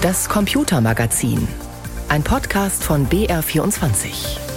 Das Computermagazin. Ein Podcast von BR24.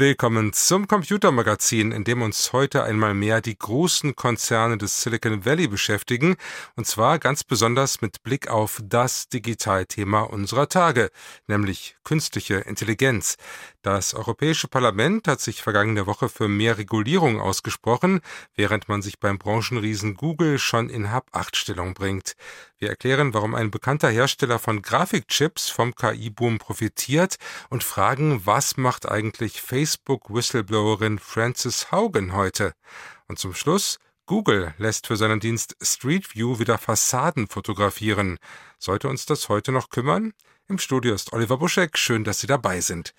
Willkommen zum Computermagazin, in dem uns heute einmal mehr die großen Konzerne des Silicon Valley beschäftigen, und zwar ganz besonders mit Blick auf das Digitalthema unserer Tage, nämlich künstliche Intelligenz. Das Europäische Parlament hat sich vergangene Woche für mehr Regulierung ausgesprochen, während man sich beim Branchenriesen Google schon in Hab-8-Stellung bringt. Wir erklären, warum ein bekannter Hersteller von Grafikchips vom KI-Boom profitiert und fragen, was macht eigentlich Facebook-Whistleblowerin Frances Haugen heute? Und zum Schluss, Google lässt für seinen Dienst Street View wieder Fassaden fotografieren. Sollte uns das heute noch kümmern? Im Studio ist Oliver Buschek. Schön, dass Sie dabei sind.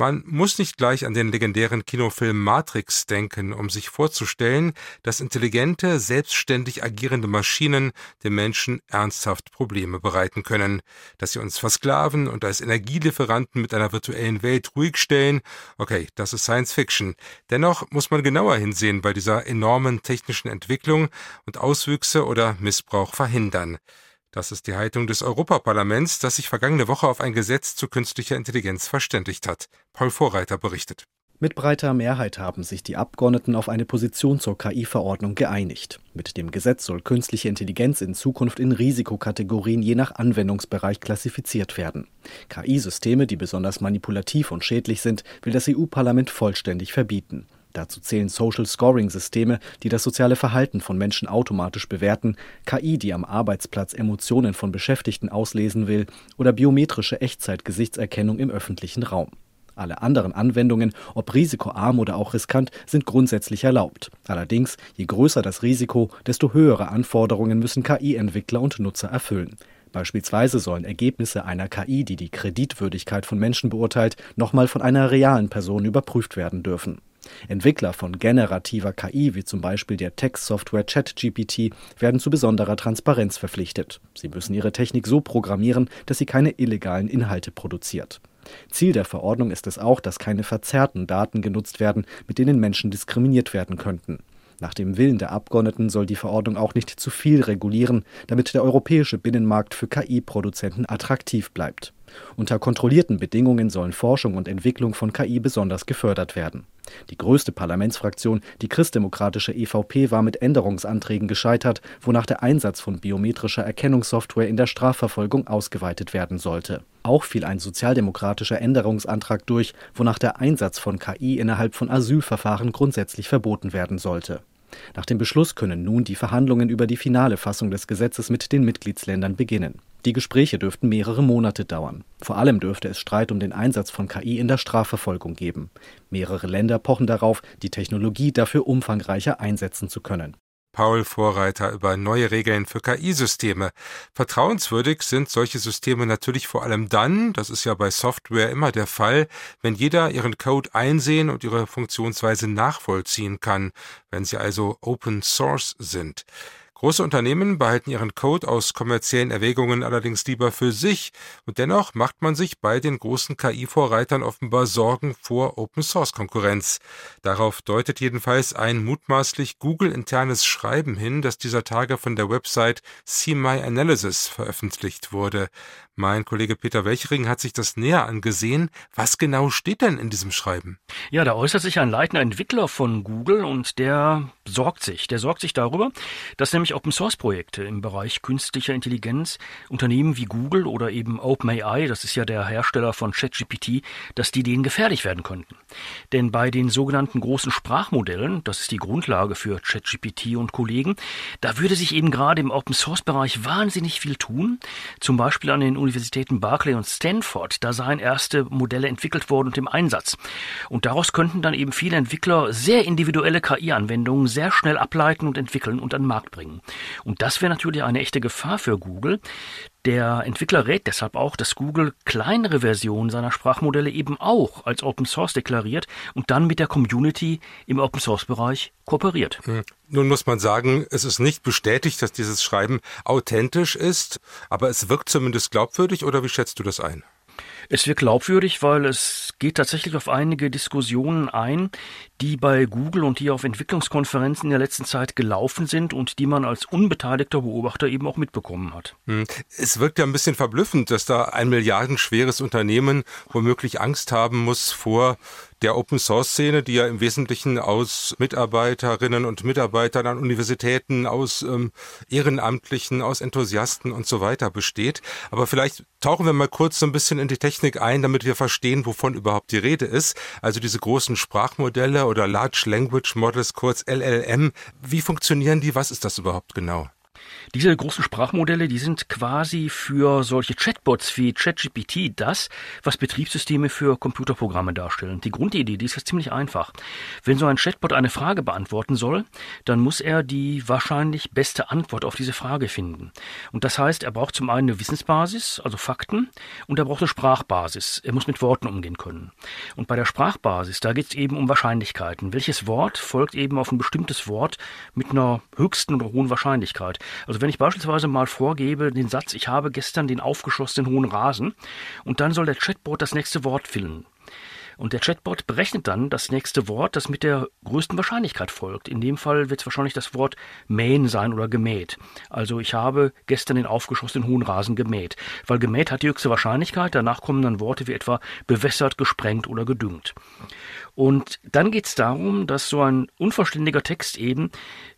Man muss nicht gleich an den legendären Kinofilm Matrix denken, um sich vorzustellen, dass intelligente, selbstständig agierende Maschinen den Menschen ernsthaft Probleme bereiten können, dass sie uns versklaven und als Energielieferanten mit einer virtuellen Welt ruhig stellen. Okay, das ist Science Fiction. Dennoch muss man genauer hinsehen bei dieser enormen technischen Entwicklung und Auswüchse oder Missbrauch verhindern. Das ist die Haltung des Europaparlaments, das sich vergangene Woche auf ein Gesetz zu künstlicher Intelligenz verständigt hat. Paul Vorreiter berichtet. Mit breiter Mehrheit haben sich die Abgeordneten auf eine Position zur KI-Verordnung geeinigt. Mit dem Gesetz soll künstliche Intelligenz in Zukunft in Risikokategorien je nach Anwendungsbereich klassifiziert werden. KI-Systeme, die besonders manipulativ und schädlich sind, will das EU-Parlament vollständig verbieten. Dazu zählen Social Scoring Systeme, die das soziale Verhalten von Menschen automatisch bewerten, KI, die am Arbeitsplatz Emotionen von Beschäftigten auslesen will, oder biometrische Echtzeitgesichtserkennung im öffentlichen Raum. Alle anderen Anwendungen, ob risikoarm oder auch riskant, sind grundsätzlich erlaubt. Allerdings, je größer das Risiko, desto höhere Anforderungen müssen KI-Entwickler und Nutzer erfüllen. Beispielsweise sollen Ergebnisse einer KI, die die Kreditwürdigkeit von Menschen beurteilt, nochmal von einer realen Person überprüft werden dürfen. Entwickler von generativer KI, wie zum Beispiel der Textsoftware ChatGPT, werden zu besonderer Transparenz verpflichtet. Sie müssen ihre Technik so programmieren, dass sie keine illegalen Inhalte produziert. Ziel der Verordnung ist es auch, dass keine verzerrten Daten genutzt werden, mit denen Menschen diskriminiert werden könnten. Nach dem Willen der Abgeordneten soll die Verordnung auch nicht zu viel regulieren, damit der europäische Binnenmarkt für KI-Produzenten attraktiv bleibt. Unter kontrollierten Bedingungen sollen Forschung und Entwicklung von KI besonders gefördert werden. Die größte Parlamentsfraktion, die christdemokratische EVP, war mit Änderungsanträgen gescheitert, wonach der Einsatz von biometrischer Erkennungssoftware in der Strafverfolgung ausgeweitet werden sollte. Auch fiel ein sozialdemokratischer Änderungsantrag durch, wonach der Einsatz von KI innerhalb von Asylverfahren grundsätzlich verboten werden sollte. Nach dem Beschluss können nun die Verhandlungen über die finale Fassung des Gesetzes mit den Mitgliedsländern beginnen. Die Gespräche dürften mehrere Monate dauern. Vor allem dürfte es Streit um den Einsatz von KI in der Strafverfolgung geben. Mehrere Länder pochen darauf, die Technologie dafür umfangreicher einsetzen zu können. Paul Vorreiter über neue Regeln für KI-Systeme. Vertrauenswürdig sind solche Systeme natürlich vor allem dann, das ist ja bei Software immer der Fall, wenn jeder ihren Code einsehen und ihre Funktionsweise nachvollziehen kann, wenn sie also Open Source sind. Große Unternehmen behalten ihren Code aus kommerziellen Erwägungen allerdings lieber für sich, und dennoch macht man sich bei den großen KI-Vorreitern offenbar Sorgen vor Open-Source-Konkurrenz. Darauf deutet jedenfalls ein mutmaßlich Google-internes Schreiben hin, das dieser Tage von der Website See My Analysis veröffentlicht wurde. Mein Kollege Peter Welchering hat sich das näher angesehen. Was genau steht denn in diesem Schreiben? Ja, da äußert sich ein leitender Entwickler von Google und der sorgt sich. Der sorgt sich darüber, dass nämlich Open Source Projekte im Bereich künstlicher Intelligenz Unternehmen wie Google oder eben OpenAI, das ist ja der Hersteller von ChatGPT, dass die denen gefährlich werden könnten. Denn bei den sogenannten großen Sprachmodellen, das ist die Grundlage für ChatGPT und Kollegen, da würde sich eben gerade im Open Source Bereich wahnsinnig viel tun. Zum Beispiel an den Universitäten Berkeley und Stanford. Da seien erste Modelle entwickelt worden und im Einsatz. Und daraus könnten dann eben viele Entwickler sehr individuelle KI-Anwendungen sehr schnell ableiten und entwickeln und an den Markt bringen. Und das wäre natürlich eine echte Gefahr für Google, der Entwickler rät deshalb auch, dass Google kleinere Versionen seiner Sprachmodelle eben auch als Open Source deklariert und dann mit der Community im Open Source Bereich kooperiert. Hm. Nun muss man sagen, es ist nicht bestätigt, dass dieses Schreiben authentisch ist, aber es wirkt zumindest glaubwürdig oder wie schätzt du das ein? Es wird glaubwürdig, weil es geht tatsächlich auf einige Diskussionen ein, die bei Google und die auf Entwicklungskonferenzen in der letzten Zeit gelaufen sind und die man als unbeteiligter Beobachter eben auch mitbekommen hat. Hm. Es wirkt ja ein bisschen verblüffend, dass da ein milliardenschweres Unternehmen womöglich Angst haben muss vor der Open Source Szene, die ja im Wesentlichen aus Mitarbeiterinnen und Mitarbeitern an Universitäten, aus ähm, Ehrenamtlichen, aus Enthusiasten und so weiter besteht. Aber vielleicht tauchen wir mal kurz so ein bisschen in die Technik ein, damit wir verstehen, wovon überhaupt die Rede ist. Also diese großen Sprachmodelle oder Large Language Models, kurz LLM. Wie funktionieren die? Was ist das überhaupt genau? Diese großen Sprachmodelle, die sind quasi für solche Chatbots wie ChatGPT das, was Betriebssysteme für Computerprogramme darstellen. Die Grundidee, die ist jetzt ziemlich einfach. Wenn so ein Chatbot eine Frage beantworten soll, dann muss er die wahrscheinlich beste Antwort auf diese Frage finden. Und das heißt, er braucht zum einen eine Wissensbasis, also Fakten, und er braucht eine Sprachbasis. Er muss mit Worten umgehen können. Und bei der Sprachbasis, da geht es eben um Wahrscheinlichkeiten. Welches Wort folgt eben auf ein bestimmtes Wort mit einer höchsten oder hohen Wahrscheinlichkeit? Also wenn ich beispielsweise mal vorgebe den Satz, ich habe gestern den aufgeschossenen hohen Rasen und dann soll der Chatbot das nächste Wort finden. Und der Chatbot berechnet dann das nächste Wort, das mit der größten Wahrscheinlichkeit folgt. In dem Fall wird es wahrscheinlich das Wort mähen sein oder gemäht. Also ich habe gestern den aufgeschossenen hohen Rasen gemäht. Weil gemäht hat die höchste Wahrscheinlichkeit, danach kommen dann Worte wie etwa bewässert, gesprengt oder gedüngt. Und dann geht es darum, dass so ein unvollständiger Text eben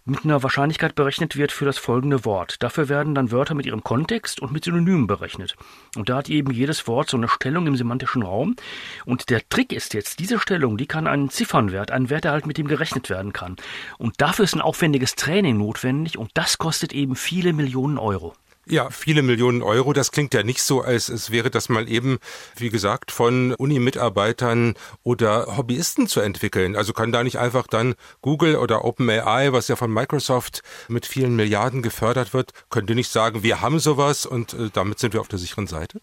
mit einer Wahrscheinlichkeit berechnet wird für das folgende Wort. Dafür werden dann Wörter mit ihrem Kontext und mit Synonymen berechnet. Und da hat eben jedes Wort so eine Stellung im semantischen Raum. Und der Trick ist jetzt, diese Stellung, die kann einen Ziffernwert, einen Wert, der halt mit dem gerechnet werden kann. Und dafür ist ein aufwendiges Training notwendig und das kostet eben viele Millionen Euro. Ja, viele Millionen Euro. Das klingt ja nicht so, als es wäre das mal eben, wie gesagt, von Uni-Mitarbeitern oder Hobbyisten zu entwickeln. Also kann da nicht einfach dann Google oder OpenAI, was ja von Microsoft mit vielen Milliarden gefördert wird, könnte nicht sagen, wir haben sowas und äh, damit sind wir auf der sicheren Seite?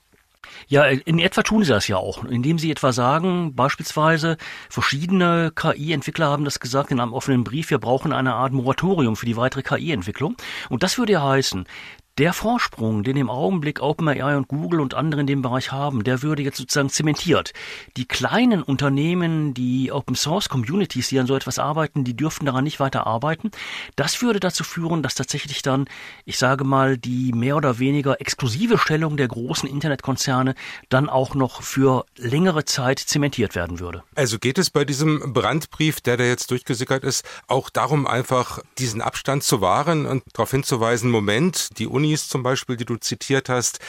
Ja, in etwa tun sie das ja auch, indem sie etwa sagen, beispielsweise verschiedene KI-Entwickler haben das gesagt in einem offenen Brief, wir brauchen eine Art Moratorium für die weitere KI-Entwicklung. Und das würde ja heißen, der Vorsprung, den im Augenblick OpenAI und Google und andere in dem Bereich haben, der würde jetzt sozusagen zementiert. Die kleinen Unternehmen, die Open Source Communities, die an so etwas arbeiten, die dürften daran nicht weiter arbeiten. Das würde dazu führen, dass tatsächlich dann, ich sage mal, die mehr oder weniger exklusive Stellung der großen Internetkonzerne dann auch noch für längere Zeit zementiert werden würde. Also geht es bei diesem Brandbrief, der da jetzt durchgesickert ist, auch darum, einfach diesen Abstand zu wahren und darauf hinzuweisen, Moment, die Uni Unis zum Beispiel, die du zitiert hast,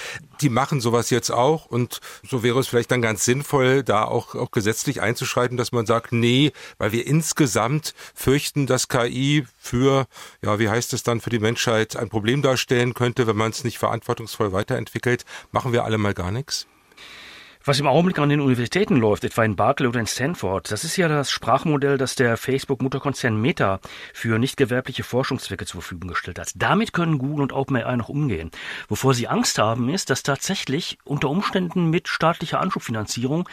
die machen sowas jetzt auch und so wäre es vielleicht dann ganz sinnvoll, da auch, auch gesetzlich einzuschreiten, dass man sagt, nee, weil wir insgesamt fürchten, dass KI für, ja, wie heißt es dann, für die Menschheit ein Problem darstellen könnte, wenn man es nicht verantwortungsvoll weiterentwickelt, machen wir alle mal gar nichts? Was im Augenblick an den Universitäten läuft, etwa in Berkeley oder in Stanford, das ist ja das Sprachmodell, das der Facebook-Mutterkonzern Meta für nicht gewerbliche Forschungszwecke zur Verfügung gestellt hat. Damit können Google und OpenAI noch umgehen. Wovor sie Angst haben, ist, dass tatsächlich unter Umständen mit staatlicher Anschubfinanzierung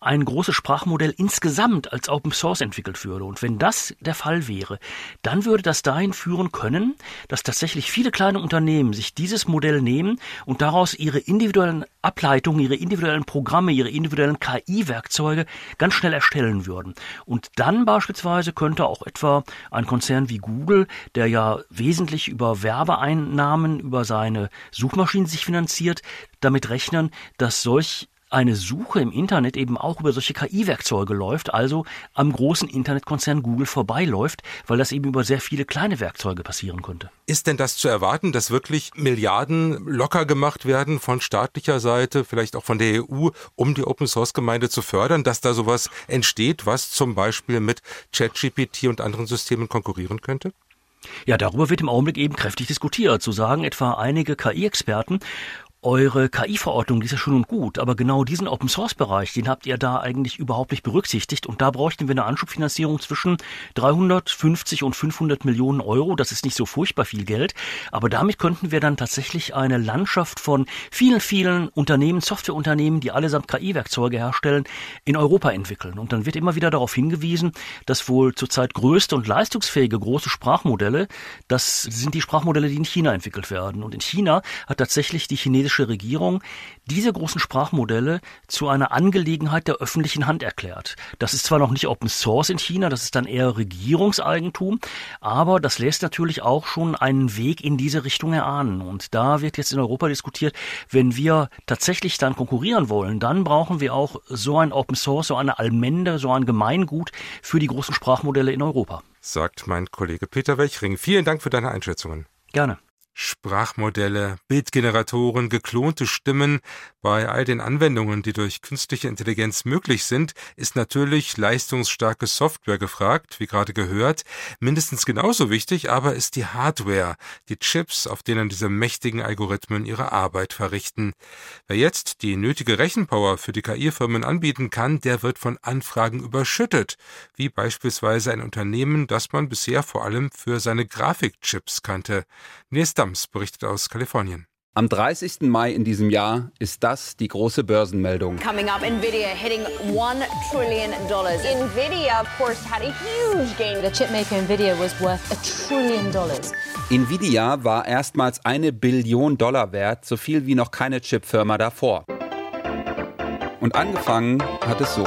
ein großes Sprachmodell insgesamt als Open Source entwickelt würde. Und wenn das der Fall wäre, dann würde das dahin führen können, dass tatsächlich viele kleine Unternehmen sich dieses Modell nehmen und daraus ihre individuellen Ableitungen, ihre individuellen Programme ihre individuellen KI-Werkzeuge ganz schnell erstellen würden. Und dann beispielsweise könnte auch etwa ein Konzern wie Google, der ja wesentlich über Werbeeinnahmen, über seine Suchmaschinen sich finanziert, damit rechnen, dass solch eine Suche im Internet eben auch über solche KI-Werkzeuge läuft, also am großen Internetkonzern Google vorbeiläuft, weil das eben über sehr viele kleine Werkzeuge passieren könnte. Ist denn das zu erwarten, dass wirklich Milliarden locker gemacht werden von staatlicher Seite, vielleicht auch von der EU, um die Open Source Gemeinde zu fördern, dass da sowas entsteht, was zum Beispiel mit ChatGPT und anderen Systemen konkurrieren könnte? Ja, darüber wird im Augenblick eben kräftig diskutiert. Zu sagen etwa einige KI-Experten, eure KI-Verordnung, die ist ja schön und gut, aber genau diesen Open-Source-Bereich, den habt ihr da eigentlich überhaupt nicht berücksichtigt und da bräuchten wir eine Anschubfinanzierung zwischen 350 und 500 Millionen Euro. Das ist nicht so furchtbar viel Geld, aber damit könnten wir dann tatsächlich eine Landschaft von vielen, vielen Unternehmen, Softwareunternehmen, die allesamt KI-Werkzeuge herstellen, in Europa entwickeln. Und dann wird immer wieder darauf hingewiesen, dass wohl zurzeit größte und leistungsfähige große Sprachmodelle, das sind die Sprachmodelle, die in China entwickelt werden. Und in China hat tatsächlich die chinesische chinesische Regierung diese großen Sprachmodelle zu einer Angelegenheit der öffentlichen Hand erklärt. Das ist zwar noch nicht Open Source in China, das ist dann eher Regierungseigentum, aber das lässt natürlich auch schon einen Weg in diese Richtung erahnen. Und da wird jetzt in Europa diskutiert, wenn wir tatsächlich dann konkurrieren wollen, dann brauchen wir auch so ein Open Source, so eine Allmende, so ein Gemeingut für die großen Sprachmodelle in Europa. Sagt mein Kollege Peter Welchring. Vielen Dank für deine Einschätzungen. Gerne. Sprachmodelle, Bildgeneratoren, geklonte Stimmen. Bei all den Anwendungen, die durch künstliche Intelligenz möglich sind, ist natürlich leistungsstarke Software gefragt, wie gerade gehört. Mindestens genauso wichtig aber ist die Hardware, die Chips, auf denen diese mächtigen Algorithmen ihre Arbeit verrichten. Wer jetzt die nötige Rechenpower für die KI-Firmen anbieten kann, der wird von Anfragen überschüttet, wie beispielsweise ein Unternehmen, das man bisher vor allem für seine Grafikchips kannte. Nächster Stams berichtet aus Kalifornien. Am 30. Mai in diesem Jahr ist das die große Börsenmeldung. Coming up, Nvidia hitting 1 trillion dollars. Nvidia, of course, had a huge gain. The chipmaker Nvidia was worth a trillion dollars. Nvidia war erstmals eine Billion Dollar wert, so viel wie noch keine Chipfirma davor. Und angefangen hat es so.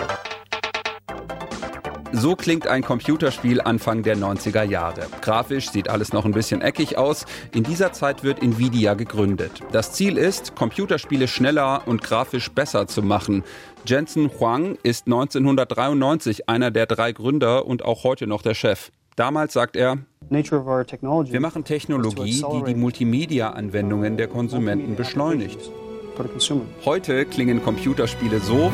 So klingt ein Computerspiel Anfang der 90er Jahre. Grafisch sieht alles noch ein bisschen eckig aus. In dieser Zeit wird Nvidia gegründet. Das Ziel ist, Computerspiele schneller und grafisch besser zu machen. Jensen Huang ist 1993 einer der drei Gründer und auch heute noch der Chef. Damals sagt er, wir machen Technologie, die die Multimedia-Anwendungen der Konsumenten beschleunigt. Heute klingen Computerspiele so,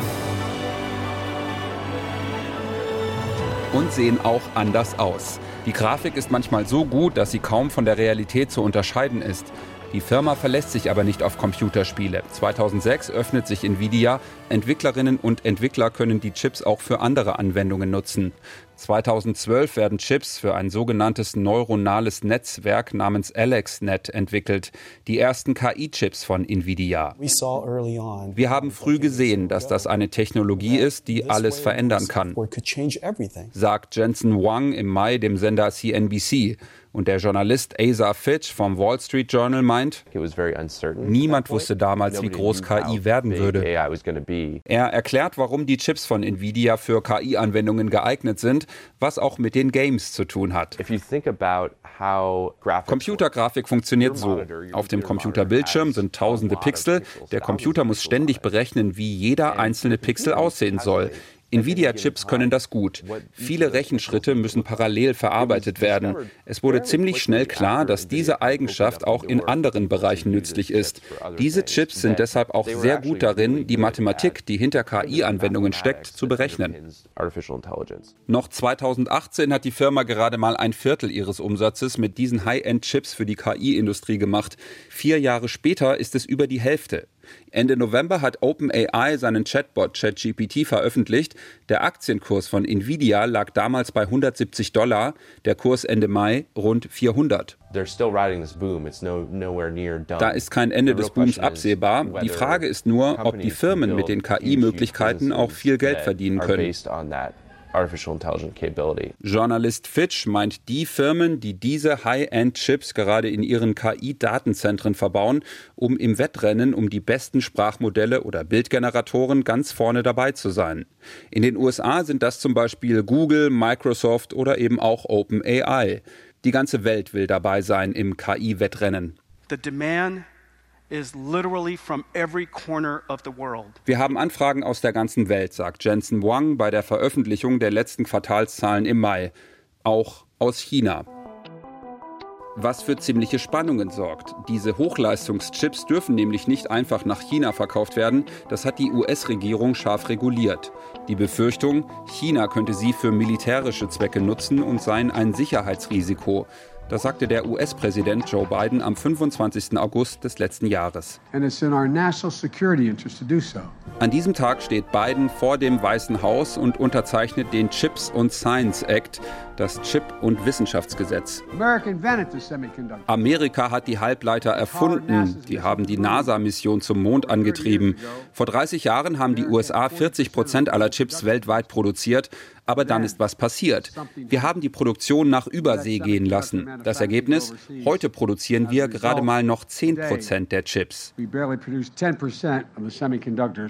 und sehen auch anders aus. Die Grafik ist manchmal so gut, dass sie kaum von der Realität zu unterscheiden ist. Die Firma verlässt sich aber nicht auf Computerspiele. 2006 öffnet sich Nvidia. Entwicklerinnen und Entwickler können die Chips auch für andere Anwendungen nutzen. 2012 werden Chips für ein sogenanntes neuronales Netzwerk namens AlexNet entwickelt, die ersten KI-Chips von Nvidia. Wir haben früh gesehen, dass das eine Technologie ist, die alles verändern kann, sagt Jensen Wang im Mai dem Sender CNBC. Und der Journalist Asa Fitch vom Wall Street Journal meint, niemand wusste damals, wie groß KI werden würde. Er erklärt, warum die Chips von Nvidia für KI-Anwendungen geeignet sind, was auch mit den Games zu tun hat. Computergrafik funktioniert so. Auf dem Computerbildschirm sind tausende Pixel. Der Computer muss ständig berechnen, wie jeder einzelne Pixel aussehen soll. Nvidia-Chips können das gut. Viele Rechenschritte müssen parallel verarbeitet werden. Es wurde ziemlich schnell klar, dass diese Eigenschaft auch in anderen Bereichen nützlich ist. Diese Chips sind deshalb auch sehr gut darin, die Mathematik, die hinter KI-Anwendungen steckt, zu berechnen. Noch 2018 hat die Firma gerade mal ein Viertel ihres Umsatzes mit diesen High-End-Chips für die KI-Industrie gemacht. Vier Jahre später ist es über die Hälfte. Ende November hat OpenAI seinen Chatbot ChatGPT veröffentlicht. Der Aktienkurs von Nvidia lag damals bei 170 Dollar, der Kurs Ende Mai rund 400. Da ist kein Ende des Booms absehbar. Die Frage ist nur, ob die Firmen mit den KI-Möglichkeiten auch viel Geld verdienen können. Artificial Intelligence Capability. Journalist Fitch meint die Firmen, die diese High-End-Chips gerade in ihren KI-Datenzentren verbauen, um im Wettrennen um die besten Sprachmodelle oder Bildgeneratoren ganz vorne dabei zu sein. In den USA sind das zum Beispiel Google, Microsoft oder eben auch OpenAI. Die ganze Welt will dabei sein im KI-Wettrennen. The demand wir haben Anfragen aus der ganzen Welt, sagt Jensen Wang bei der Veröffentlichung der letzten Quartalszahlen im Mai. Auch aus China. Was für ziemliche Spannungen sorgt. Diese Hochleistungschips dürfen nämlich nicht einfach nach China verkauft werden. Das hat die US-Regierung scharf reguliert. Die Befürchtung, China könnte sie für militärische Zwecke nutzen und seien ein Sicherheitsrisiko. Das sagte der US-Präsident Joe Biden am 25. August des letzten Jahres. An diesem Tag steht Biden vor dem Weißen Haus und unterzeichnet den Chips und Science Act, das Chip- und Wissenschaftsgesetz. Amerika hat die Halbleiter erfunden. Die haben die NASA-Mission zum Mond angetrieben. Vor 30 Jahren haben die USA 40 Prozent aller Chips weltweit produziert. Aber dann ist was passiert. Wir haben die Produktion nach Übersee gehen lassen. Das Ergebnis? Heute produzieren wir gerade mal noch 10 Prozent der Chips.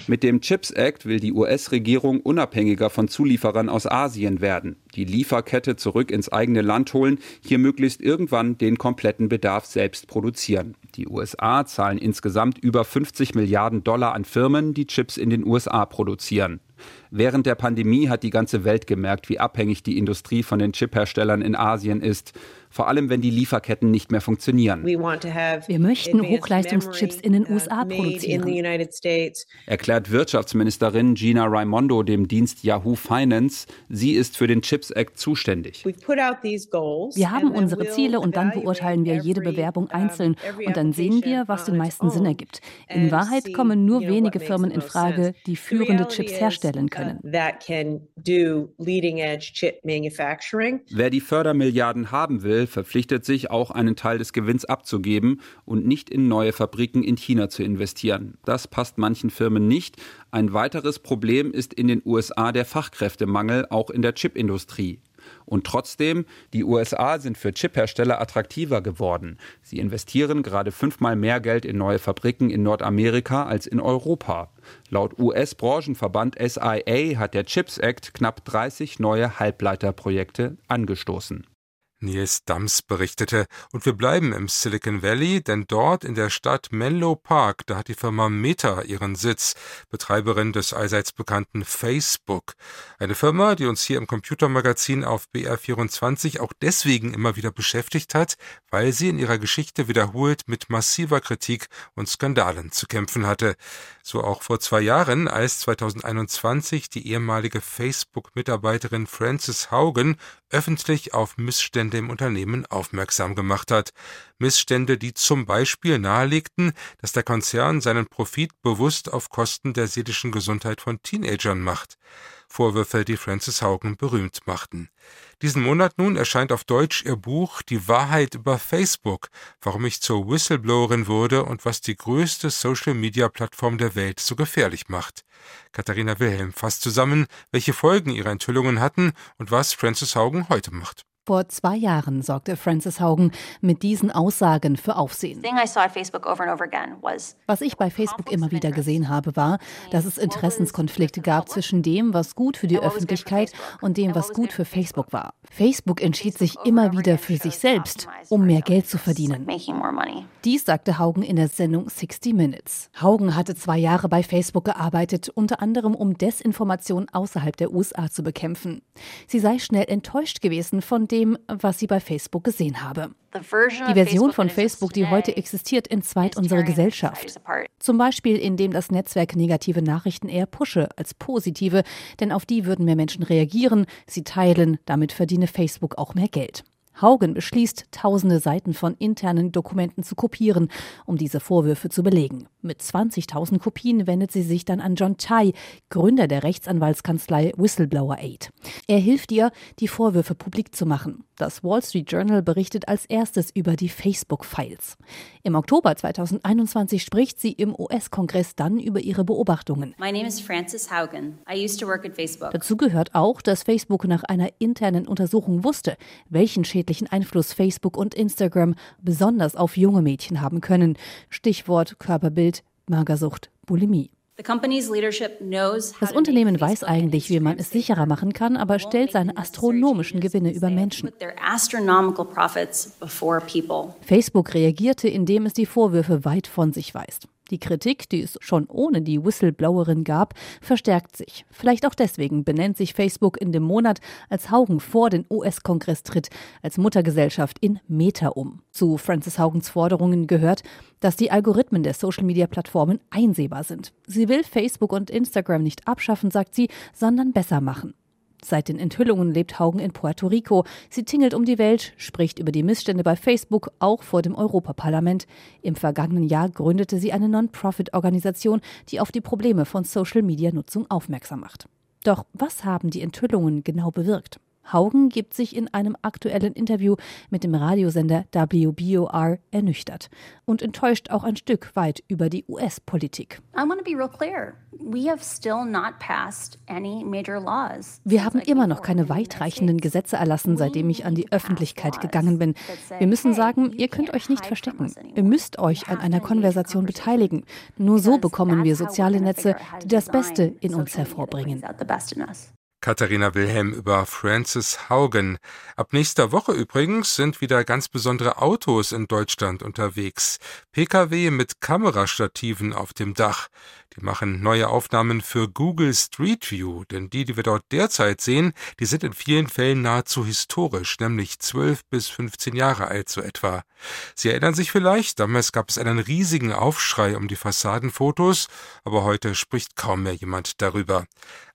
Mit dem Chips Act will die US-Regierung unabhängiger von Zulieferern aus Asien werden, die Lieferkette zurück ins eigene Land holen, hier möglichst irgendwann den kompletten Bedarf selbst produzieren. Die USA zahlen insgesamt über 50 Milliarden Dollar an Firmen, die Chips in den USA produzieren. Während der Pandemie hat die ganze Welt gemerkt, wie abhängig die Industrie von den Chipherstellern in Asien ist vor allem wenn die Lieferketten nicht mehr funktionieren. Wir möchten Hochleistungschips in den USA produzieren. Erklärt Wirtschaftsministerin Gina Raimondo dem Dienst Yahoo Finance. Sie ist für den Chips Act zuständig. Wir haben unsere Ziele und dann beurteilen wir jede Bewerbung einzeln und dann sehen wir, was den meisten Sinn ergibt. In Wahrheit kommen nur wenige Firmen in Frage, die führende Chips herstellen können. Wer die Fördermilliarden haben will, verpflichtet sich auch einen Teil des Gewinns abzugeben und nicht in neue Fabriken in China zu investieren. Das passt manchen Firmen nicht. Ein weiteres Problem ist in den USA der Fachkräftemangel, auch in der Chipindustrie. Und trotzdem, die USA sind für Chiphersteller attraktiver geworden. Sie investieren gerade fünfmal mehr Geld in neue Fabriken in Nordamerika als in Europa. Laut US-Branchenverband SIA hat der Chips Act knapp 30 neue Halbleiterprojekte angestoßen. Nils Dams berichtete. Und wir bleiben im Silicon Valley, denn dort in der Stadt Menlo Park, da hat die Firma Meta ihren Sitz, Betreiberin des allseits bekannten Facebook. Eine Firma, die uns hier im Computermagazin auf BR24 auch deswegen immer wieder beschäftigt hat, weil sie in ihrer Geschichte wiederholt mit massiver Kritik und Skandalen zu kämpfen hatte. So auch vor zwei Jahren, als 2021 die ehemalige Facebook-Mitarbeiterin Frances Haugen öffentlich auf Missstände im Unternehmen aufmerksam gemacht hat. Missstände, die zum Beispiel nahelegten, dass der Konzern seinen Profit bewusst auf Kosten der seelischen Gesundheit von Teenagern macht. Vorwürfe, die Frances Haugen berühmt machten. Diesen Monat nun erscheint auf Deutsch ihr Buch Die Wahrheit über Facebook, warum ich zur Whistleblowerin wurde und was die größte Social-Media-Plattform der Welt so gefährlich macht. Katharina Wilhelm fasst zusammen, welche Folgen ihre Enthüllungen hatten und was Frances Haugen heute macht. Vor zwei Jahren sorgte Frances Haugen mit diesen Aussagen für Aufsehen. Was ich bei Facebook immer wieder gesehen habe, war, dass es Interessenskonflikte gab zwischen dem, was gut für die Öffentlichkeit und dem, was gut für Facebook war. Facebook entschied sich immer wieder für sich selbst, um mehr Geld zu verdienen. Dies sagte Haugen in der Sendung 60 Minutes. Haugen hatte zwei Jahre bei Facebook gearbeitet, unter anderem um Desinformation außerhalb der USA zu bekämpfen. Sie sei schnell enttäuscht gewesen von dem, was sie bei Facebook gesehen habe. Die Version von Facebook, die heute existiert, entzweit unsere Gesellschaft. Zum Beispiel, indem das Netzwerk negative Nachrichten eher pushe als positive, denn auf die würden mehr Menschen reagieren, sie teilen, damit verdiene Facebook auch mehr Geld. Haugen beschließt, tausende Seiten von internen Dokumenten zu kopieren, um diese Vorwürfe zu belegen. Mit 20.000 Kopien wendet sie sich dann an John Chai, Gründer der Rechtsanwaltskanzlei Whistleblower Aid. Er hilft ihr, die Vorwürfe publik zu machen. Das Wall Street Journal berichtet als erstes über die Facebook-Files. Im Oktober 2021 spricht sie im US-Kongress dann über ihre Beobachtungen. My name is Frances Haugen. I used to work at Facebook. Dazu gehört auch, dass Facebook nach einer internen Untersuchung wusste, welchen schädlichen Einfluss Facebook und Instagram besonders auf junge Mädchen haben können. Stichwort Körperbild, Magersucht, Bulimie. Das Unternehmen weiß eigentlich, wie man es sicherer machen kann, aber stellt seine astronomischen Gewinne über Menschen. Facebook reagierte, indem es die Vorwürfe weit von sich weist. Die Kritik, die es schon ohne die Whistleblowerin gab, verstärkt sich. Vielleicht auch deswegen benennt sich Facebook in dem Monat, als Haugen vor den US-Kongress tritt, als Muttergesellschaft in Meta um. Zu Francis Haugens Forderungen gehört, dass die Algorithmen der Social-Media-Plattformen einsehbar sind. Sie will Facebook und Instagram nicht abschaffen, sagt sie, sondern besser machen. Seit den Enthüllungen lebt Haugen in Puerto Rico. Sie tingelt um die Welt, spricht über die Missstände bei Facebook, auch vor dem Europaparlament. Im vergangenen Jahr gründete sie eine Non-Profit-Organisation, die auf die Probleme von Social-Media-Nutzung aufmerksam macht. Doch was haben die Enthüllungen genau bewirkt? Haugen gibt sich in einem aktuellen Interview mit dem Radiosender WBOR ernüchtert und enttäuscht auch ein Stück weit über die US-Politik. Wir haben immer noch keine weitreichenden Gesetze erlassen, seitdem ich an die Öffentlichkeit gegangen bin. Wir müssen sagen, ihr könnt euch nicht verstecken. Ihr müsst euch an einer Konversation beteiligen. Nur so bekommen wir soziale Netze, die das Beste in uns hervorbringen. Katharina Wilhelm über Francis Haugen. Ab nächster Woche übrigens sind wieder ganz besondere Autos in Deutschland unterwegs. Pkw mit Kamerastativen auf dem Dach. Die machen neue Aufnahmen für Google Street View, denn die, die wir dort derzeit sehen, die sind in vielen Fällen nahezu historisch, nämlich 12 bis 15 Jahre alt so etwa. Sie erinnern sich vielleicht, damals gab es einen riesigen Aufschrei um die Fassadenfotos, aber heute spricht kaum mehr jemand darüber.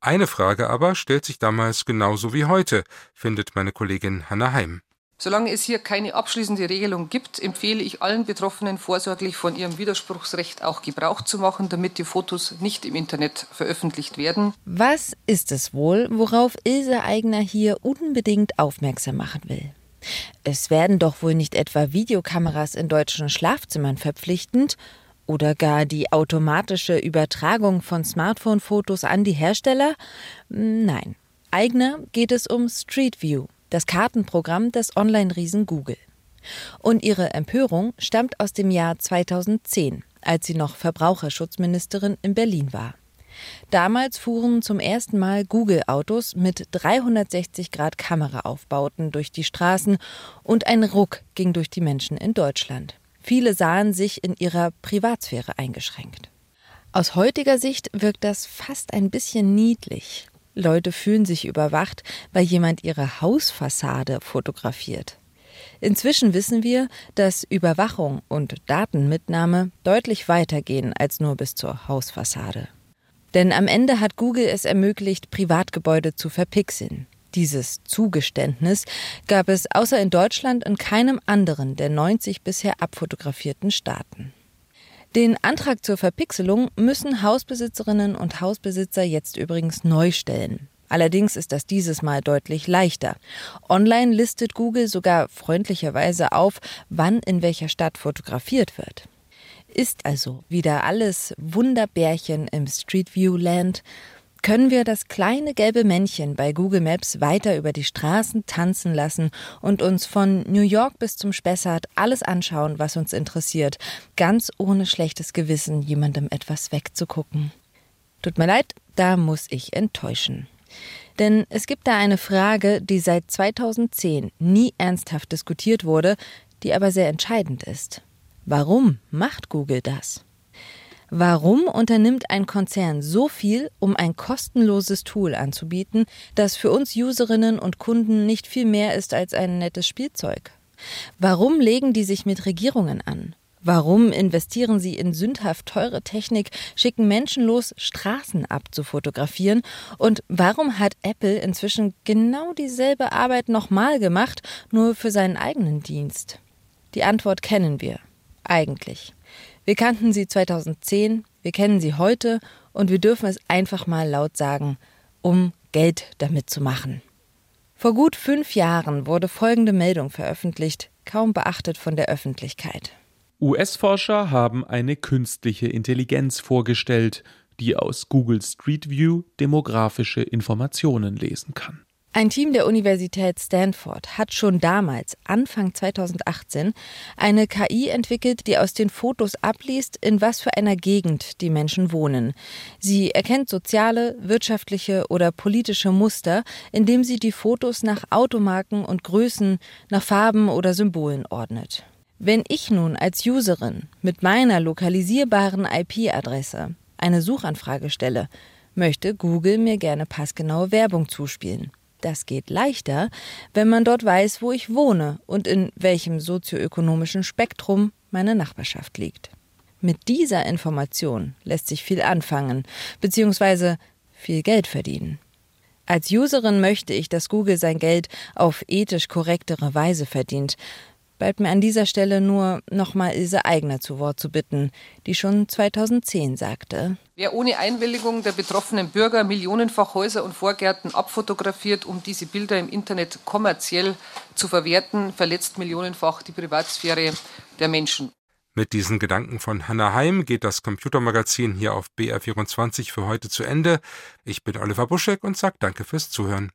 Eine Frage aber stellt sich damals genauso wie heute, findet meine Kollegin Hanna Heim. Solange es hier keine abschließende Regelung gibt, empfehle ich allen Betroffenen vorsorglich von ihrem Widerspruchsrecht auch Gebrauch zu machen, damit die Fotos nicht im Internet veröffentlicht werden. Was ist es wohl, worauf Ilse Eigner hier unbedingt aufmerksam machen will? Es werden doch wohl nicht etwa Videokameras in deutschen Schlafzimmern verpflichtend oder gar die automatische Übertragung von Smartphone-Fotos an die Hersteller? Nein. Eigner geht es um Street View, das Kartenprogramm des Online-Riesen Google. Und ihre Empörung stammt aus dem Jahr 2010, als sie noch Verbraucherschutzministerin in Berlin war. Damals fuhren zum ersten Mal Google-Autos mit 360 Grad Kameraaufbauten durch die Straßen und ein Ruck ging durch die Menschen in Deutschland. Viele sahen sich in ihrer Privatsphäre eingeschränkt. Aus heutiger Sicht wirkt das fast ein bisschen niedlich. Leute fühlen sich überwacht, weil jemand ihre Hausfassade fotografiert. Inzwischen wissen wir, dass Überwachung und Datenmitnahme deutlich weiter gehen als nur bis zur Hausfassade. Denn am Ende hat Google es ermöglicht, Privatgebäude zu verpixeln. Dieses Zugeständnis gab es außer in Deutschland in keinem anderen der 90 bisher abfotografierten Staaten. Den Antrag zur Verpixelung müssen Hausbesitzerinnen und Hausbesitzer jetzt übrigens neu stellen. Allerdings ist das dieses Mal deutlich leichter. Online listet Google sogar freundlicherweise auf, wann in welcher Stadt fotografiert wird. Ist also wieder alles Wunderbärchen im Street View Land, können wir das kleine gelbe Männchen bei Google Maps weiter über die Straßen tanzen lassen und uns von New York bis zum Spessart alles anschauen, was uns interessiert, ganz ohne schlechtes Gewissen jemandem etwas wegzugucken. Tut mir leid, da muss ich enttäuschen. Denn es gibt da eine Frage, die seit 2010 nie ernsthaft diskutiert wurde, die aber sehr entscheidend ist. Warum macht Google das? Warum unternimmt ein Konzern so viel, um ein kostenloses Tool anzubieten, das für uns Userinnen und Kunden nicht viel mehr ist als ein nettes Spielzeug? Warum legen die sich mit Regierungen an? Warum investieren sie in sündhaft teure Technik, schicken Menschen los, Straßen abzufotografieren? Und warum hat Apple inzwischen genau dieselbe Arbeit nochmal gemacht, nur für seinen eigenen Dienst? Die Antwort kennen wir. Eigentlich. Wir kannten sie 2010, wir kennen sie heute und wir dürfen es einfach mal laut sagen, um Geld damit zu machen. Vor gut fünf Jahren wurde folgende Meldung veröffentlicht, kaum beachtet von der Öffentlichkeit. US-Forscher haben eine künstliche Intelligenz vorgestellt, die aus Google Street View demografische Informationen lesen kann. Ein Team der Universität Stanford hat schon damals, Anfang 2018, eine KI entwickelt, die aus den Fotos abliest, in was für einer Gegend die Menschen wohnen. Sie erkennt soziale, wirtschaftliche oder politische Muster, indem sie die Fotos nach Automarken und Größen, nach Farben oder Symbolen ordnet. Wenn ich nun als Userin mit meiner lokalisierbaren IP-Adresse eine Suchanfrage stelle, möchte Google mir gerne passgenaue Werbung zuspielen. Das geht leichter, wenn man dort weiß, wo ich wohne und in welchem sozioökonomischen Spektrum meine Nachbarschaft liegt. Mit dieser Information lässt sich viel anfangen, beziehungsweise viel Geld verdienen. Als Userin möchte ich, dass Google sein Geld auf ethisch korrektere Weise verdient. Bleibt mir an dieser Stelle nur nochmal Ilse Eigner zu Wort zu bitten, die schon 2010 sagte, Wer ohne Einwilligung der betroffenen Bürger millionenfach Häuser und Vorgärten abfotografiert, um diese Bilder im Internet kommerziell zu verwerten, verletzt millionenfach die Privatsphäre der Menschen. Mit diesen Gedanken von Hannah Heim geht das Computermagazin hier auf BR24 für heute zu Ende. Ich bin Oliver Buschek und sage danke fürs Zuhören.